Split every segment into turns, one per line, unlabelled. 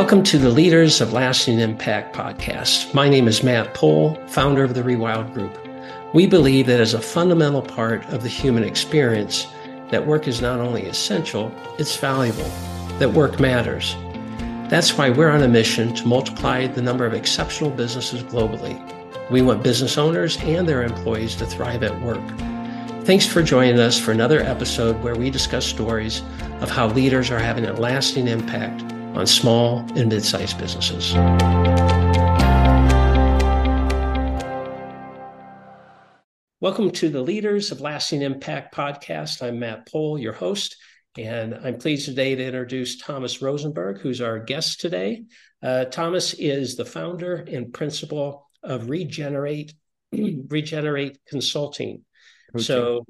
Welcome to the Leaders of Lasting Impact podcast. My name is Matt Pohl, founder of the Rewild Group. We believe that as a fundamental part of the human experience, that work is not only essential, it's valuable, that work matters. That's why we're on a mission to multiply the number of exceptional businesses globally. We want business owners and their employees to thrive at work. Thanks for joining us for another episode where we discuss stories of how leaders are having a lasting impact on small and mid sized businesses. Welcome to the Leaders of Lasting Impact podcast. I'm Matt Pohl, your host, and I'm pleased today to introduce Thomas Rosenberg, who's our guest today. Uh, Thomas is the founder and principal of Regenerate Regenerate Consulting. Okay. So,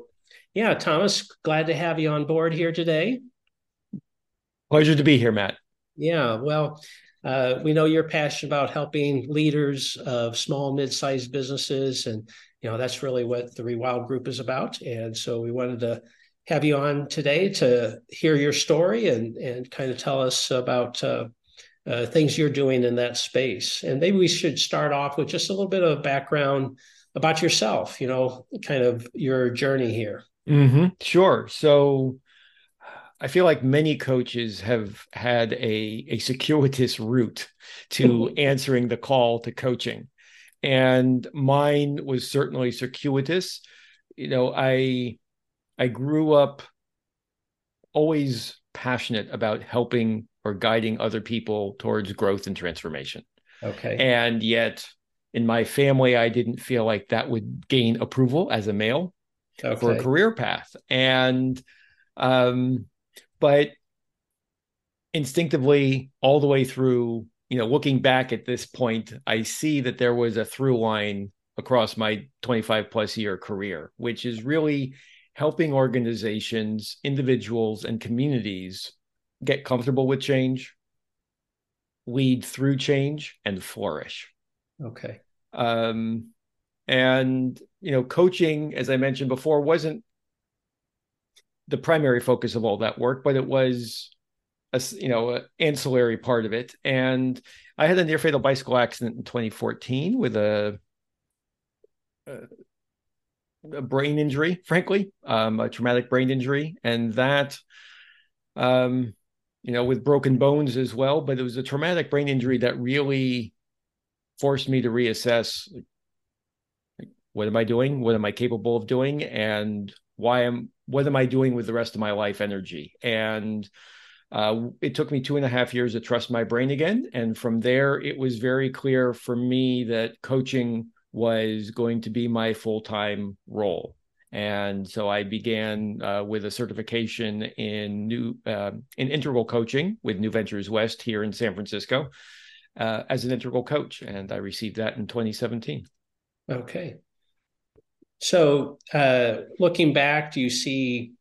yeah, Thomas, glad to have you on board here today.
Pleasure to be here, Matt.
Yeah, well, uh, we know you're passionate about helping leaders of small, mid-sized businesses, and you know that's really what the Rewild Group is about. And so we wanted to have you on today to hear your story and and kind of tell us about uh, uh, things you're doing in that space. And maybe we should start off with just a little bit of background about yourself. You know, kind of your journey here.
Mm-hmm. Sure. So I feel like many coaches have had a, a circuitous route to answering the call to coaching. And mine was certainly circuitous. You know, I I grew up always passionate about helping or guiding other people towards growth and transformation.
Okay.
And yet in my family, I didn't feel like that would gain approval as a male okay. for a career path. And um but instinctively all the way through you know looking back at this point i see that there was a through line across my 25 plus year career which is really helping organizations individuals and communities get comfortable with change lead through change and flourish.
Okay.
Um and you know coaching as i mentioned before wasn't the primary focus of all that work, but it was a you know an ancillary part of it. And I had a near fatal bicycle accident in 2014 with a, a, a brain injury, frankly, um, a traumatic brain injury, and that. Um, you know, with broken bones as well, but it was a traumatic brain injury that really forced me to reassess what am I doing? What am I capable of doing? And why am what am I doing with the rest of my life energy? And uh, it took me two and a half years to trust my brain again. And from there, it was very clear for me that coaching was going to be my full time role. And so I began uh, with a certification in new uh, in integral coaching with New Ventures West here in San Francisco uh, as an integral coach, and I received that in 2017.
Okay, so, uh, looking back, do you see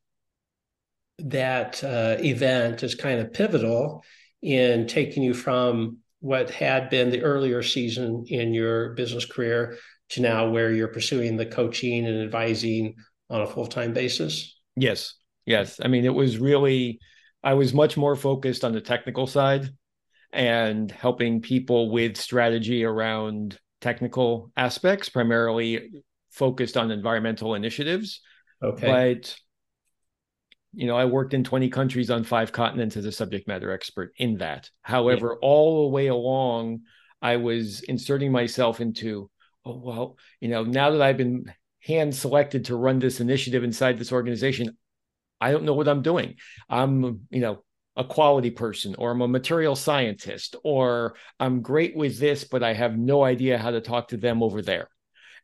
that uh, event as kind of pivotal in taking you from what had been the earlier season in your business career to now where you're pursuing the coaching and advising on a full time basis?
Yes. Yes. I mean, it was really, I was much more focused on the technical side and helping people with strategy around technical aspects, primarily focused on environmental initiatives.
Okay.
But you know, I worked in 20 countries on five continents as a subject matter expert in that. However, yeah. all the way along, I was inserting myself into, oh, well, you know, now that I've been hand selected to run this initiative inside this organization, I don't know what I'm doing. I'm, you know, a quality person or I'm a material scientist or I'm great with this, but I have no idea how to talk to them over there.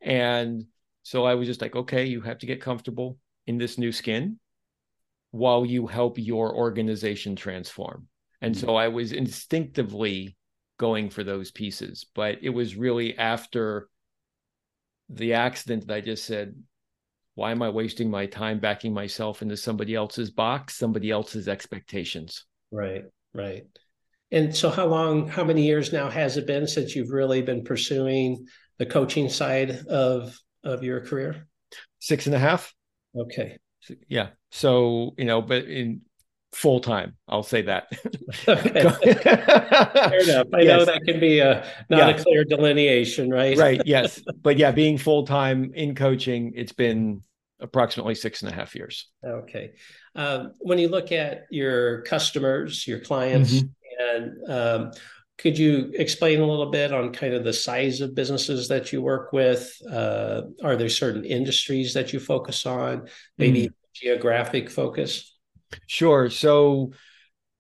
And so I was just like, okay, you have to get comfortable in this new skin while you help your organization transform. And mm-hmm. so I was instinctively going for those pieces. But it was really after the accident that I just said, why am I wasting my time backing myself into somebody else's box, somebody else's expectations?
Right, right. And so, how long, how many years now has it been since you've really been pursuing the coaching side of of your career?
Six and a half.
Okay.
Yeah. So, you know, but in full time. I'll say that.
Fair enough. I yes. know that can be a not yeah. a clear delineation, right?
right. Yes, but yeah, being full time in coaching, it's been approximately six and a half years.
Okay. Um, when you look at your customers, your clients, mm-hmm. and um, could you explain a little bit on kind of the size of businesses that you work with? Uh, are there certain industries that you focus on? Maybe mm. geographic focus?
Sure. So,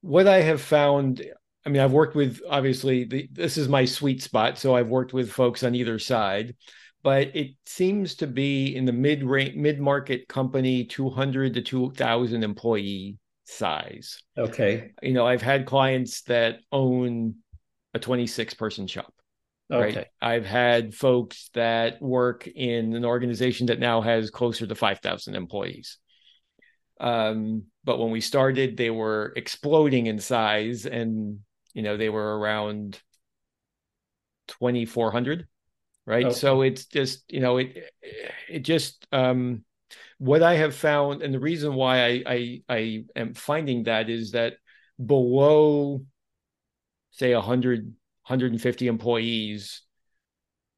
what I have found, I mean, I've worked with obviously the, this is my sweet spot. So I've worked with folks on either side, but it seems to be in the mid mid market company, 200 to 2,000 employee size.
Okay.
You know, I've had clients that own a 26 person shop. Okay. Right. I've had folks that work in an organization that now has closer to 5,000 employees. Um, but when we started, they were exploding in size and, you know, they were around 2,400. Right. Okay. So it's just, you know, it, it just, um, what I have found, and the reason why I, I, I am finding that is that below, say, 100, 150 employees,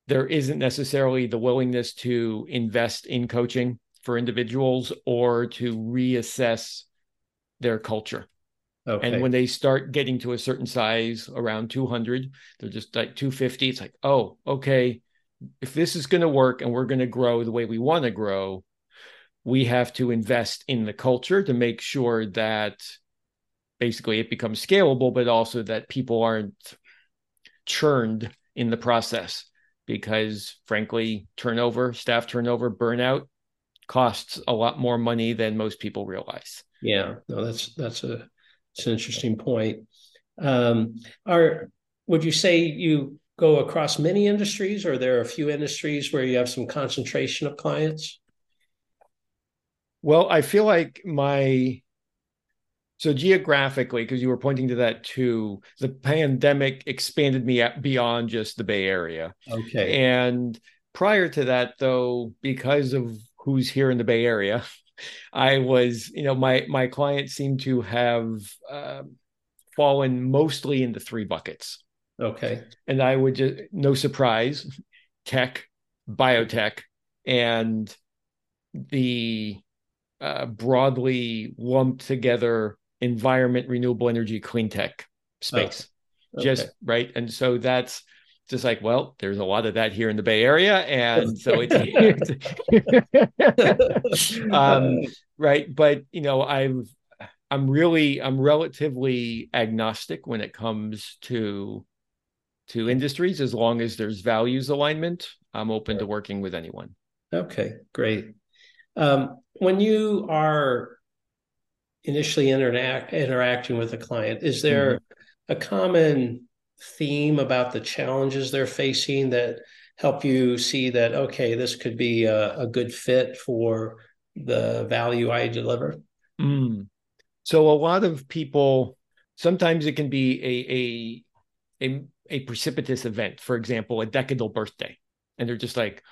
there isn't necessarily the willingness to invest in coaching for individuals or to reassess their culture. Okay. And when they start getting to a certain size, around 200, they're just like 250. It's like, oh, okay, if this is going to work and we're going to grow the way we want to grow, we have to invest in the culture to make sure that basically it becomes scalable, but also that people aren't churned in the process because, frankly, turnover, staff turnover, burnout costs a lot more money than most people realize.
Yeah, no, that's that's a it's an interesting point. Um, are would you say you go across many industries, or there are a few industries where you have some concentration of clients?
Well, I feel like my so geographically, because you were pointing to that too, the pandemic expanded me beyond just the Bay Area.
Okay.
And prior to that, though, because of who's here in the Bay Area, I was, you know, my my clients seem to have uh, fallen mostly into three buckets.
Okay.
And I would just, no surprise, tech, biotech, and the uh, broadly lumped together environment, renewable energy, clean tech space. Oh, okay. Just right. And so that's just like, well, there's a lot of that here in the Bay Area, and so it's um, right. But you know, I've I'm really I'm relatively agnostic when it comes to to industries as long as there's values alignment. I'm open to working with anyone.
Okay, great. Um, when you are initially interact, interacting with a client, is there mm-hmm. a common theme about the challenges they're facing that help you see that okay this could be a, a good fit for the value i deliver?
Mm. so a lot of people sometimes it can be a, a a a precipitous event. For example a decadal birthday. And they're just like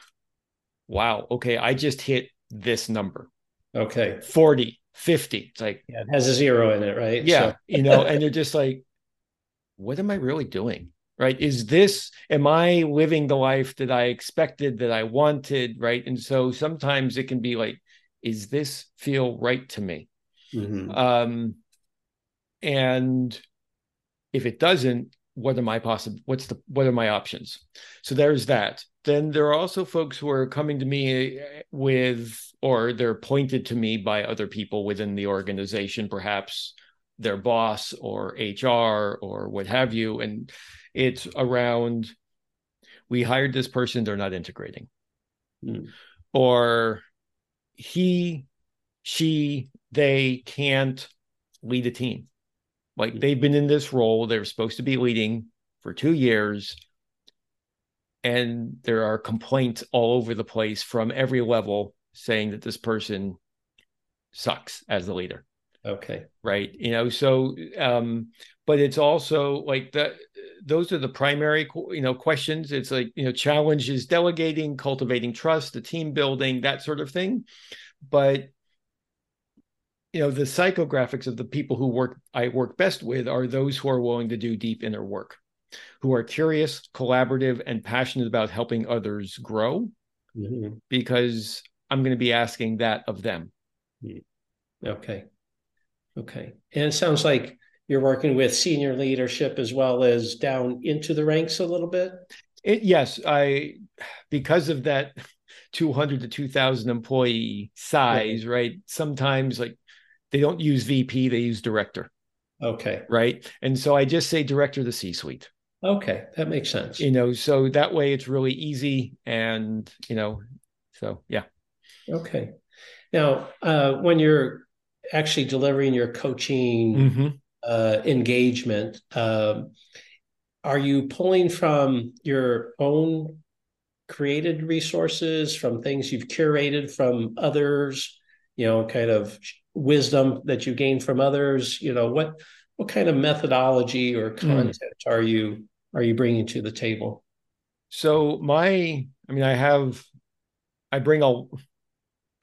wow okay i just hit this number.
Okay.
40 50 it's like
yeah it has a zero in it right
yeah so. you know and you're just like what am I really doing? Right. Is this, am I living the life that I expected, that I wanted? Right. And so sometimes it can be like, is this feel right to me? Mm-hmm. Um, and if it doesn't, what are my possible, what's the, what are my options? So there's that. Then there are also folks who are coming to me with, or they're pointed to me by other people within the organization, perhaps their boss or HR or what have you. And it's around we hired this person, they're not integrating. Mm. Or he, she, they can't lead a team. Like hmm. they've been in this role, they're supposed to be leading for two years. And there are complaints all over the place from every level saying that this person sucks as the leader.
Okay.
Right. You know, so um, but it's also like that those are the primary you know questions. It's like, you know, challenges delegating, cultivating trust, the team building, that sort of thing. But you know the psychographics of the people who work I work best with are those who are willing to do deep inner work, who are curious, collaborative, and passionate about helping others grow. Mm-hmm. Because I'm going to be asking that of them.
Hmm. Okay. Okay. And it sounds like you're working with senior leadership as well as down into the ranks a little bit.
It, yes, I because of that 200 to 2000 employee size, right? Sometimes like they don't use VP, they use director.
Okay.
Right. And so I just say director of the C suite.
Okay. That makes sense.
You know, so that way it's really easy. And, you know, so yeah.
Okay. Now, uh, when you're actually delivering your coaching mm-hmm. uh, engagement, um, are you pulling from your own created resources, from things you've curated from others, you know, kind of wisdom that you gain from others? You know, what what kind of methodology or hmm. content mm. are you are you bringing to the table?
So my, I mean, I have, I bring a,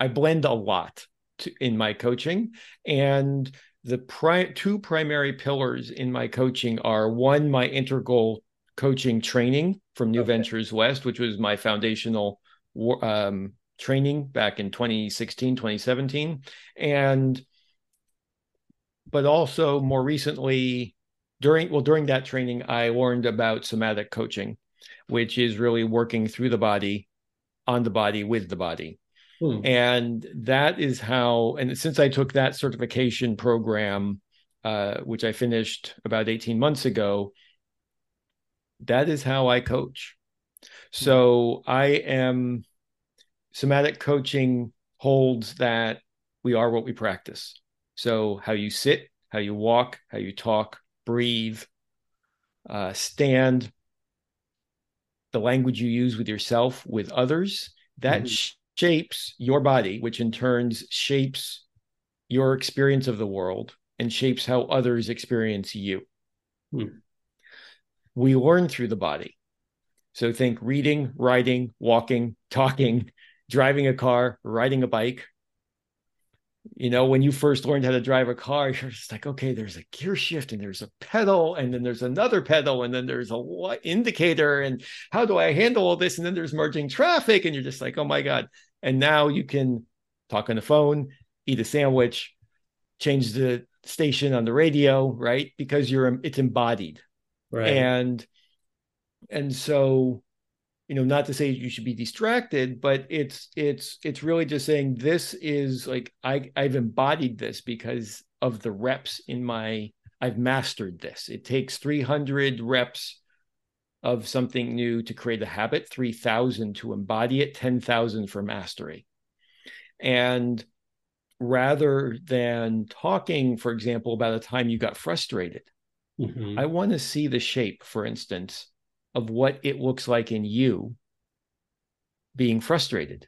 I blend a lot to, in my coaching, and the pri- two primary pillars in my coaching are one, my integral coaching training from New okay. Ventures West, which was my foundational um, training back in 2016, 2017. And, but also more recently, during, well, during that training, I learned about somatic coaching, which is really working through the body, on the body, with the body. Hmm. And that is how, and since I took that certification program, uh, which I finished about 18 months ago, that is how I coach. So I am somatic coaching holds that we are what we practice. So how you sit, how you walk, how you talk, breathe, uh, stand, the language you use with yourself, with others, that mm-hmm shapes your body, which in turns shapes your experience of the world and shapes how others experience you. Hmm. We learn through the body. So think reading, writing, walking, talking, driving a car, riding a bike, you know when you first learned how to drive a car you're just like okay there's a gear shift and there's a pedal and then there's another pedal and then there's a indicator and how do i handle all this? And then there's merging traffic and you're just like oh my god. And now you can talk on the phone eat a sandwich change the station on the radio right? Because you're it's embodied. Right. And and so you know not to say you should be distracted but it's it's it's really just saying this is like i i've embodied this because of the reps in my i've mastered this it takes 300 reps of something new to create a habit 3000 to embody it 10000 for mastery and rather than talking for example about a time you got frustrated mm-hmm. i want to see the shape for instance of what it looks like in you being frustrated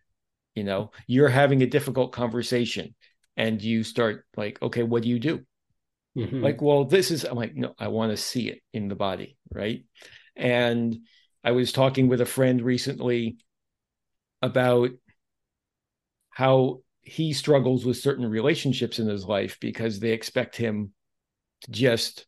you know? You're having a difficult conversation and you start like okay what do you do? Mm-hmm. like well this is i'm like no i want to see it in the body right? And i was talking with a friend recently about how he struggles with certain relationships in his life because they expect him to just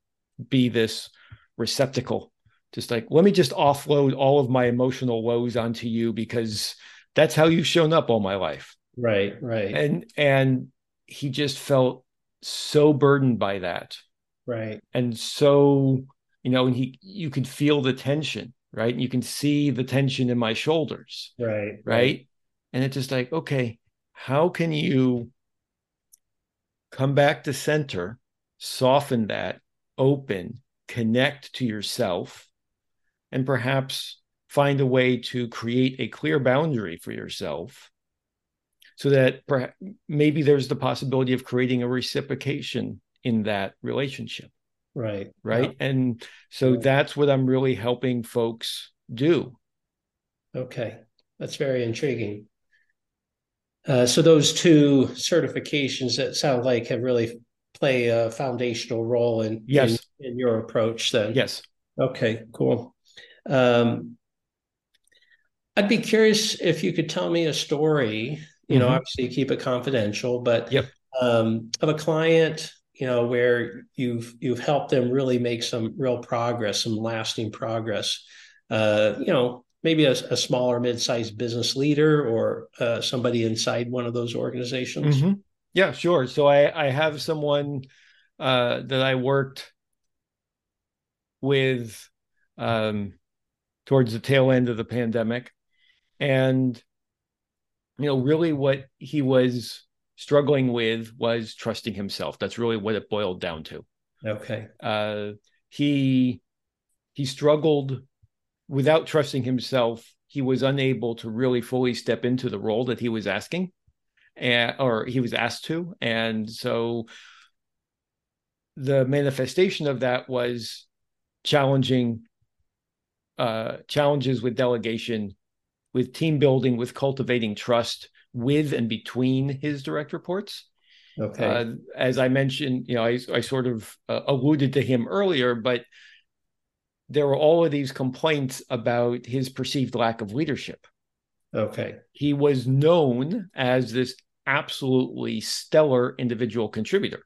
be this receptacle just like let me just offload all of my emotional woes onto you because that's how you've shown up all my life.
Right right.
And and he just felt so burdened by that.
Right.
And so you know and he you could feel the tension right? And you can see the tension in my shoulders.
Right
right, right. and it's just like okay how can you come back to center soften that open connect to yourself and perhaps find a way to create a clear boundary for yourself so that perhaps, maybe there's the possibility of creating a reciprocation in that relationship.
Right.
Right? Yeah. and so yeah. that's what i'm really helping folks do.
Okay. That's very intriguing. Uh, so those two certifications that sound like have really play a foundational role in
yes.
in, in your approach then?
Yes.
Okay cool um, I'd be curious if you could tell me a story. You mm-hmm. know, obviously keep it confidential, but
yep.
um, of a client, you know, where you've you've helped them really make some real progress, some lasting progress. Uh, you know, maybe a, a smaller mid-sized business leader or uh, somebody inside one of those organizations.
Mm-hmm. Yeah, sure. So I I have someone uh, that I worked with um, towards the tail end of the pandemic, and you know, really what he was struggling with was trusting himself. That's really what it boiled down to.
Okay.
Uh, he he struggled without trusting himself. He was unable to really fully step into the role that he was asking, and or he was asked to, and so the manifestation of that was challenging uh, challenges with delegation, with team building, with cultivating trust with and between his direct reports.
Okay.
Uh, as I mentioned, you know, I, I sort of uh, alluded to him earlier, but there were all of these complaints about his perceived lack of leadership.
Okay.
He was known as this absolutely stellar individual contributor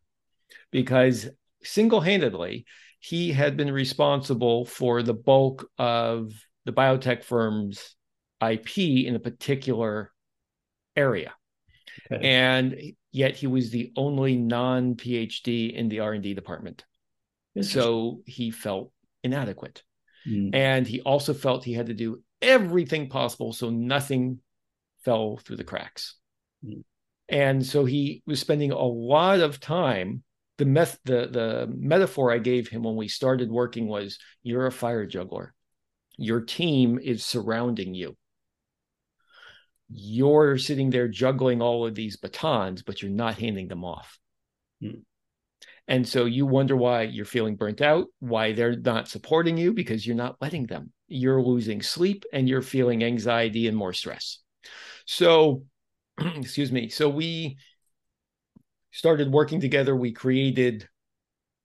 because single handedly, he had been responsible for the bulk of the biotech firm's IP in a particular area. Okay. And yet he was the only non PhD in the R&D department. So he felt inadequate. Mm. And he also felt he had to do everything possible so nothing fell through the cracks. Mm. And so he was spending a lot of time the meth the the metaphor I gave him when we started working was you're a fire juggler. Your team is surrounding you. You're sitting there juggling all of these batons, but you're not handing them off. Hmm. And so you wonder why you're feeling burnt out, why they're not supporting you because you're not letting them. You're losing sleep and you're feeling anxiety and more stress. So, excuse me. So we started working together, we created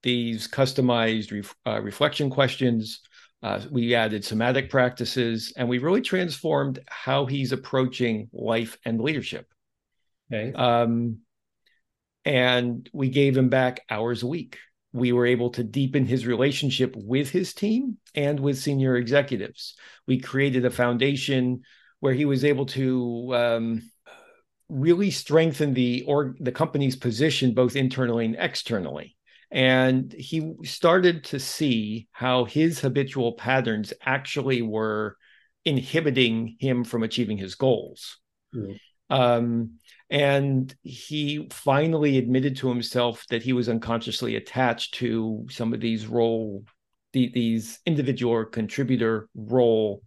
these customized ref, uh, reflection questions. Uh, we added somatic practices, and we really transformed how he's approaching life and leadership.
Okay.
Um, and we gave him back hours a week. We were able to deepen his relationship with his team and with senior executives. We created a foundation where he was able to um, really strengthen the or the company's position both internally and externally and he started to see how his habitual patterns actually were inhibiting him from achieving his goals mm. um, and he finally admitted to himself that he was unconsciously attached to some of these role the, these individual contributor role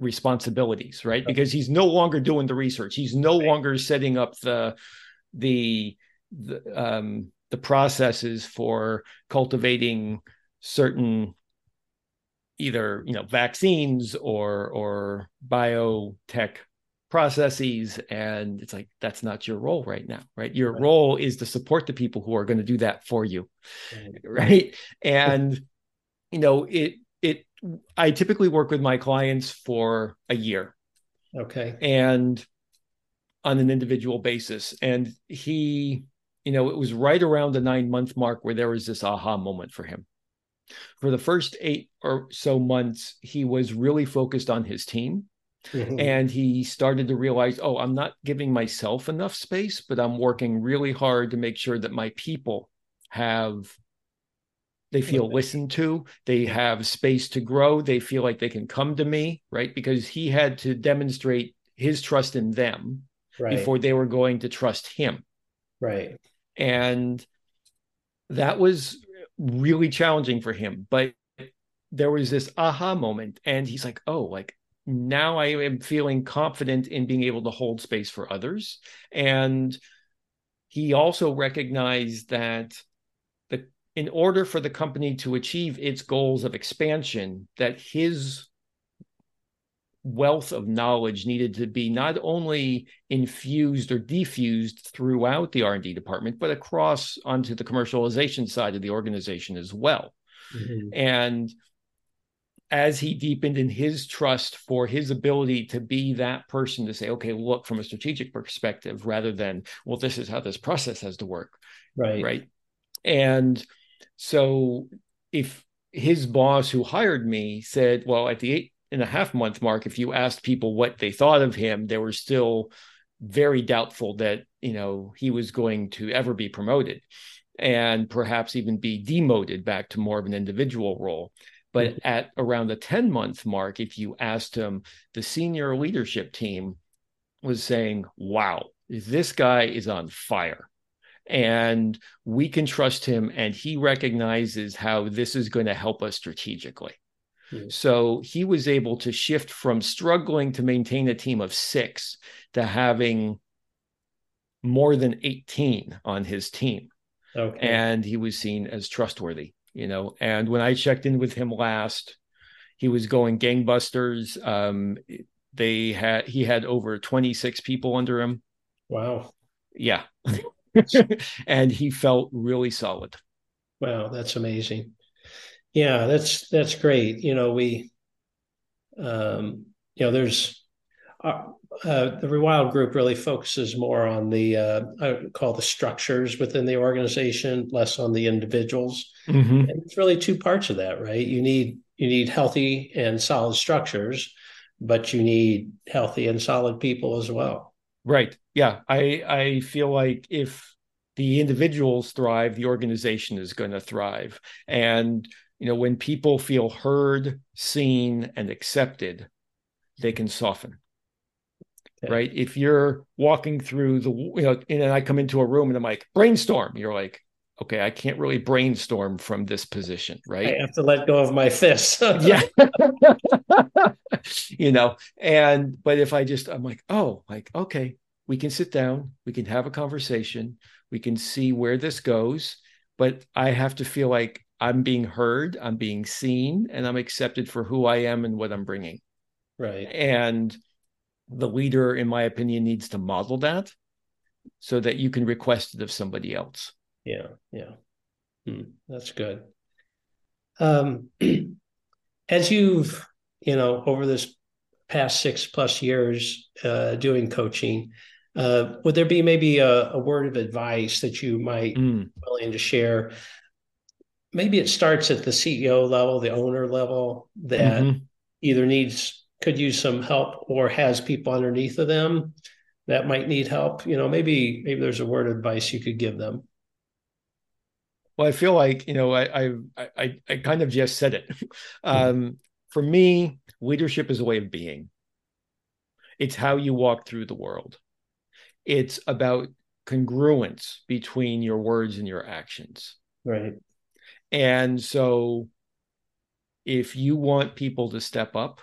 responsibilities, right? Because he's no longer doing the research. He's no longer setting up the the the um the processes for cultivating certain either you know vaccines or or biotech processes and it's like that's not your role right now right your right. role is to support the people who are going to do that for you right, right? and you know it it I typically work with my clients for a year.
Okay.
And on an individual basis. And he, you know, it was right around the nine month mark where there was this aha moment for him. For the first eight or so months, he was really focused on his team. Mm-hmm. And he started to realize, oh, I'm not giving myself enough space, but I'm working really hard to make sure that my people have they feel listened to they have space to grow they feel like they can come to me right? Because he had to demonstrate his trust in them right. before they were going to trust him.
Right.
And that was really challenging for him but there was this aha moment and he's like oh like now i am feeling confident in being able to hold space for others. And he also recognized that in order for the company to achieve its goals of expansion, that his wealth of knowledge needed to be not only infused or diffused throughout the r&d department but across onto the commercialization side of the organization as well mm-hmm. and as he deepened in his trust for his ability to be that person to say, okay, look from a strategic perspective rather than, well, this is how this process has to work.
Right.
Right. And so if his boss who hired me said, well, at the eight and a half month mark, if you asked people what they thought of him, they were still very doubtful that, you know, he was going to ever be promoted and perhaps even be demoted back to more of an individual role. But mm-hmm. at around the 10 month mark, if you asked him, the senior leadership team was saying, wow, this guy is on fire. And we can trust him, and he recognizes how this is going to help us strategically. Mm-hmm. So he was able to shift from struggling to maintain a team of six to having more than 18 on his team. Okay. And he was seen as trustworthy you know. And when I checked in with him last, he was going gangbusters. Um, they had he had over 26 people under him.
Wow.
Yeah. and he felt really solid.
Wow, that's amazing. Yeah, that's that's great. You know, we um, you know, there's uh, uh, the Rewild Group really focuses more on the uh, I call the structures within the organization, less on the individuals. Mm-hmm. And it's really two parts of that, right? You need you need healthy and solid structures, but you need healthy and solid people as well.
Right. Yeah. I I feel like if the individuals thrive, the organization is going to thrive. And you know, when people feel heard, seen, and accepted, they can soften okay. right? If you're walking through the, you know, and I come into a room and I'm like, brainstorm, you're like, okay, I can't really brainstorm from this position, right?
I have to let go of my fists.
yeah. you know, and, but if I just, I'm like, oh, like, okay, we can sit down, we can have a conversation, we can see where this goes, but I have to feel like I'm being heard, I'm being seen, and I'm accepted for who I am and what I'm bringing.
Right.
And, the leader, in my opinion, needs to model that so that you can request it of somebody else.
Yeah, yeah. Hmm, that's good. Um, as you've, you know, over this past six plus years uh, doing coaching, uh, would there be maybe a, a, word of advice that you might mm. be willing to share? Maybe it starts at the CEO level, the owner level, that mm-hmm. either needs could use some help or has people underneath of them that might need help you know maybe maybe there's a word of advice you could give them
well i feel like you know i i i, I kind of just said it um, for me leadership is a way of being it's how you walk through the world it's about congruence between your words and your actions
right
and so if you want people to step up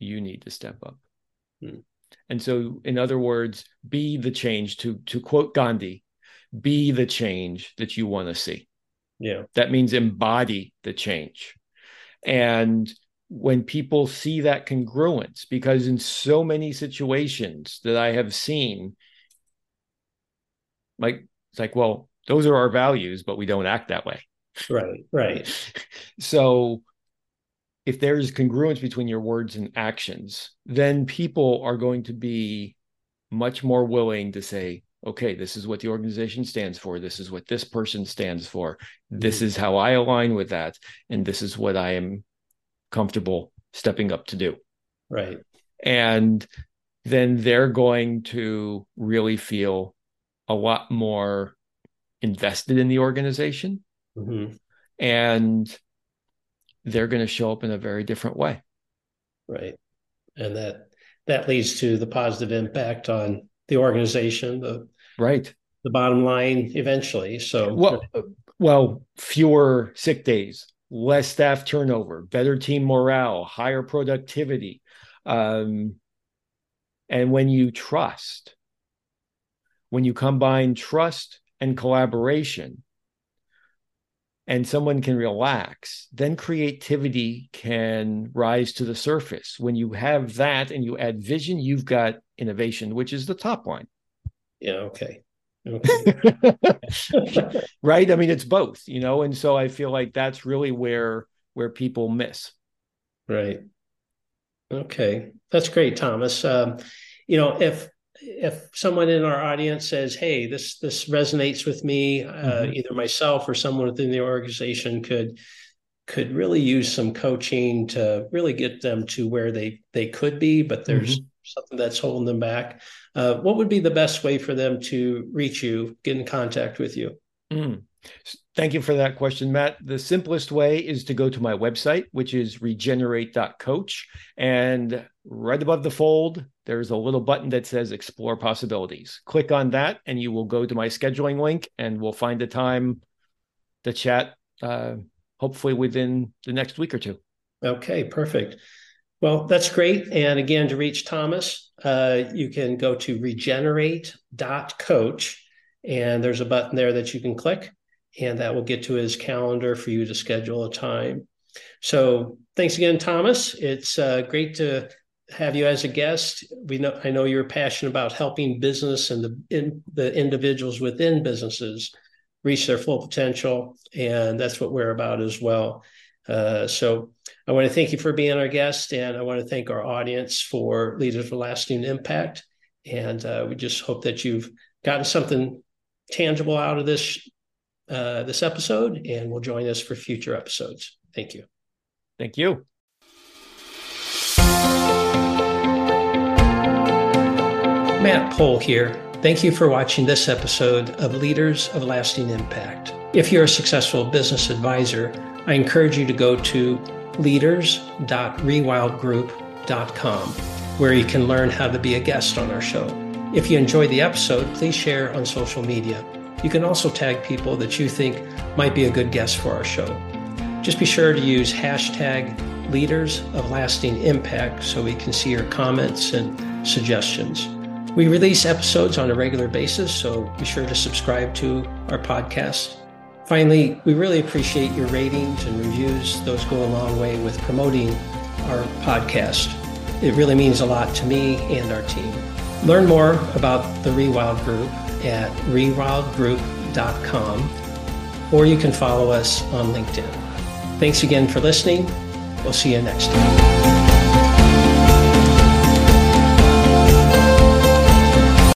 you need to step up. Hmm. And so, in other words, be the change. To to quote Gandhi, be the change that you want to see.
Yeah,
that means embody the change. And when people see that congruence, because in so many situations that I have seen, like it's like, well, those are our values, but we don't act that way.
Right, right.
so if there's congruence between your words and actions, then people are going to be much more willing to say, okay, this is what the organization stands for. This is what this person stands for. This mm-hmm. is how I align with that. And this is what I am comfortable stepping up to do.
Right.
And then they're going to really feel a lot more invested in the organization. Mm-hmm. And they're going to show up in a very different way.
Right. And that that leads to the positive impact on the organization, the
right,
the bottom line eventually. So
well, well, fewer sick days, less staff turnover, better team morale, higher productivity. Um, and when you trust, when you combine trust and collaboration, and someone can relax, then creativity can rise to the surface. When you have that and you add vision, you've got innovation, which is the top line.
Yeah. Okay. okay.
right. I mean, it's both, you know, and so I feel like that's really where where people miss.
Right. Okay, that's great, Thomas. Um, you know, if if someone in our audience says, "Hey, this this resonates with me," uh, mm-hmm. either myself or someone within the organization could could really use some coaching to really get them to where they they could be, but there's mm-hmm. Something that's holding them back. Uh, what would be the best way for them to reach you, get in contact with you?
Mm. Thank you for that question, Matt. The simplest way is to go to my website, which is regenerate.coach. And right above the fold, there's a little button that says explore possibilities. Click on that, and you will go to my scheduling link, and we'll find a time to chat, uh, hopefully within the next week or two.
Okay, perfect. Well, that's great. And again, to reach Thomas, uh, you can go to regenerate.coach, and there's a button there that you can click and that will get to his calendar for you to schedule a time. So thanks again, Thomas. It's uh, great to have you as a guest. We know I know you're passionate about helping business and the in, the individuals within businesses reach their full potential, and that's what we're about as well. Uh, so I want to thank you for being our guest, and I want to thank our audience for Leaders for Lasting Impact. And uh, we just hope that you've gotten something tangible out of this uh, this episode and will join us for future episodes. Thank you.
Thank you.
Matt Pohl here. Thank you for watching this episode of Leaders of Lasting Impact. If you're a successful business advisor, I encourage you to go to leaders.rewildgroup.com, where you can learn how to be a guest on our show. If you enjoyed the episode, please share on social media. You can also tag people that you think might be a good guest for our show. Just be sure to use hashtag leaders of lasting impact so we can see your comments and suggestions. We release episodes on a regular basis, so be sure to subscribe to our podcast. Finally, we really appreciate your ratings and reviews. Those go a long way with promoting our podcast. It really means a lot to me and our team. Learn more about the Rewild Group at rewildgroup.com, or you can follow us on LinkedIn. Thanks again for listening. We'll see you next time.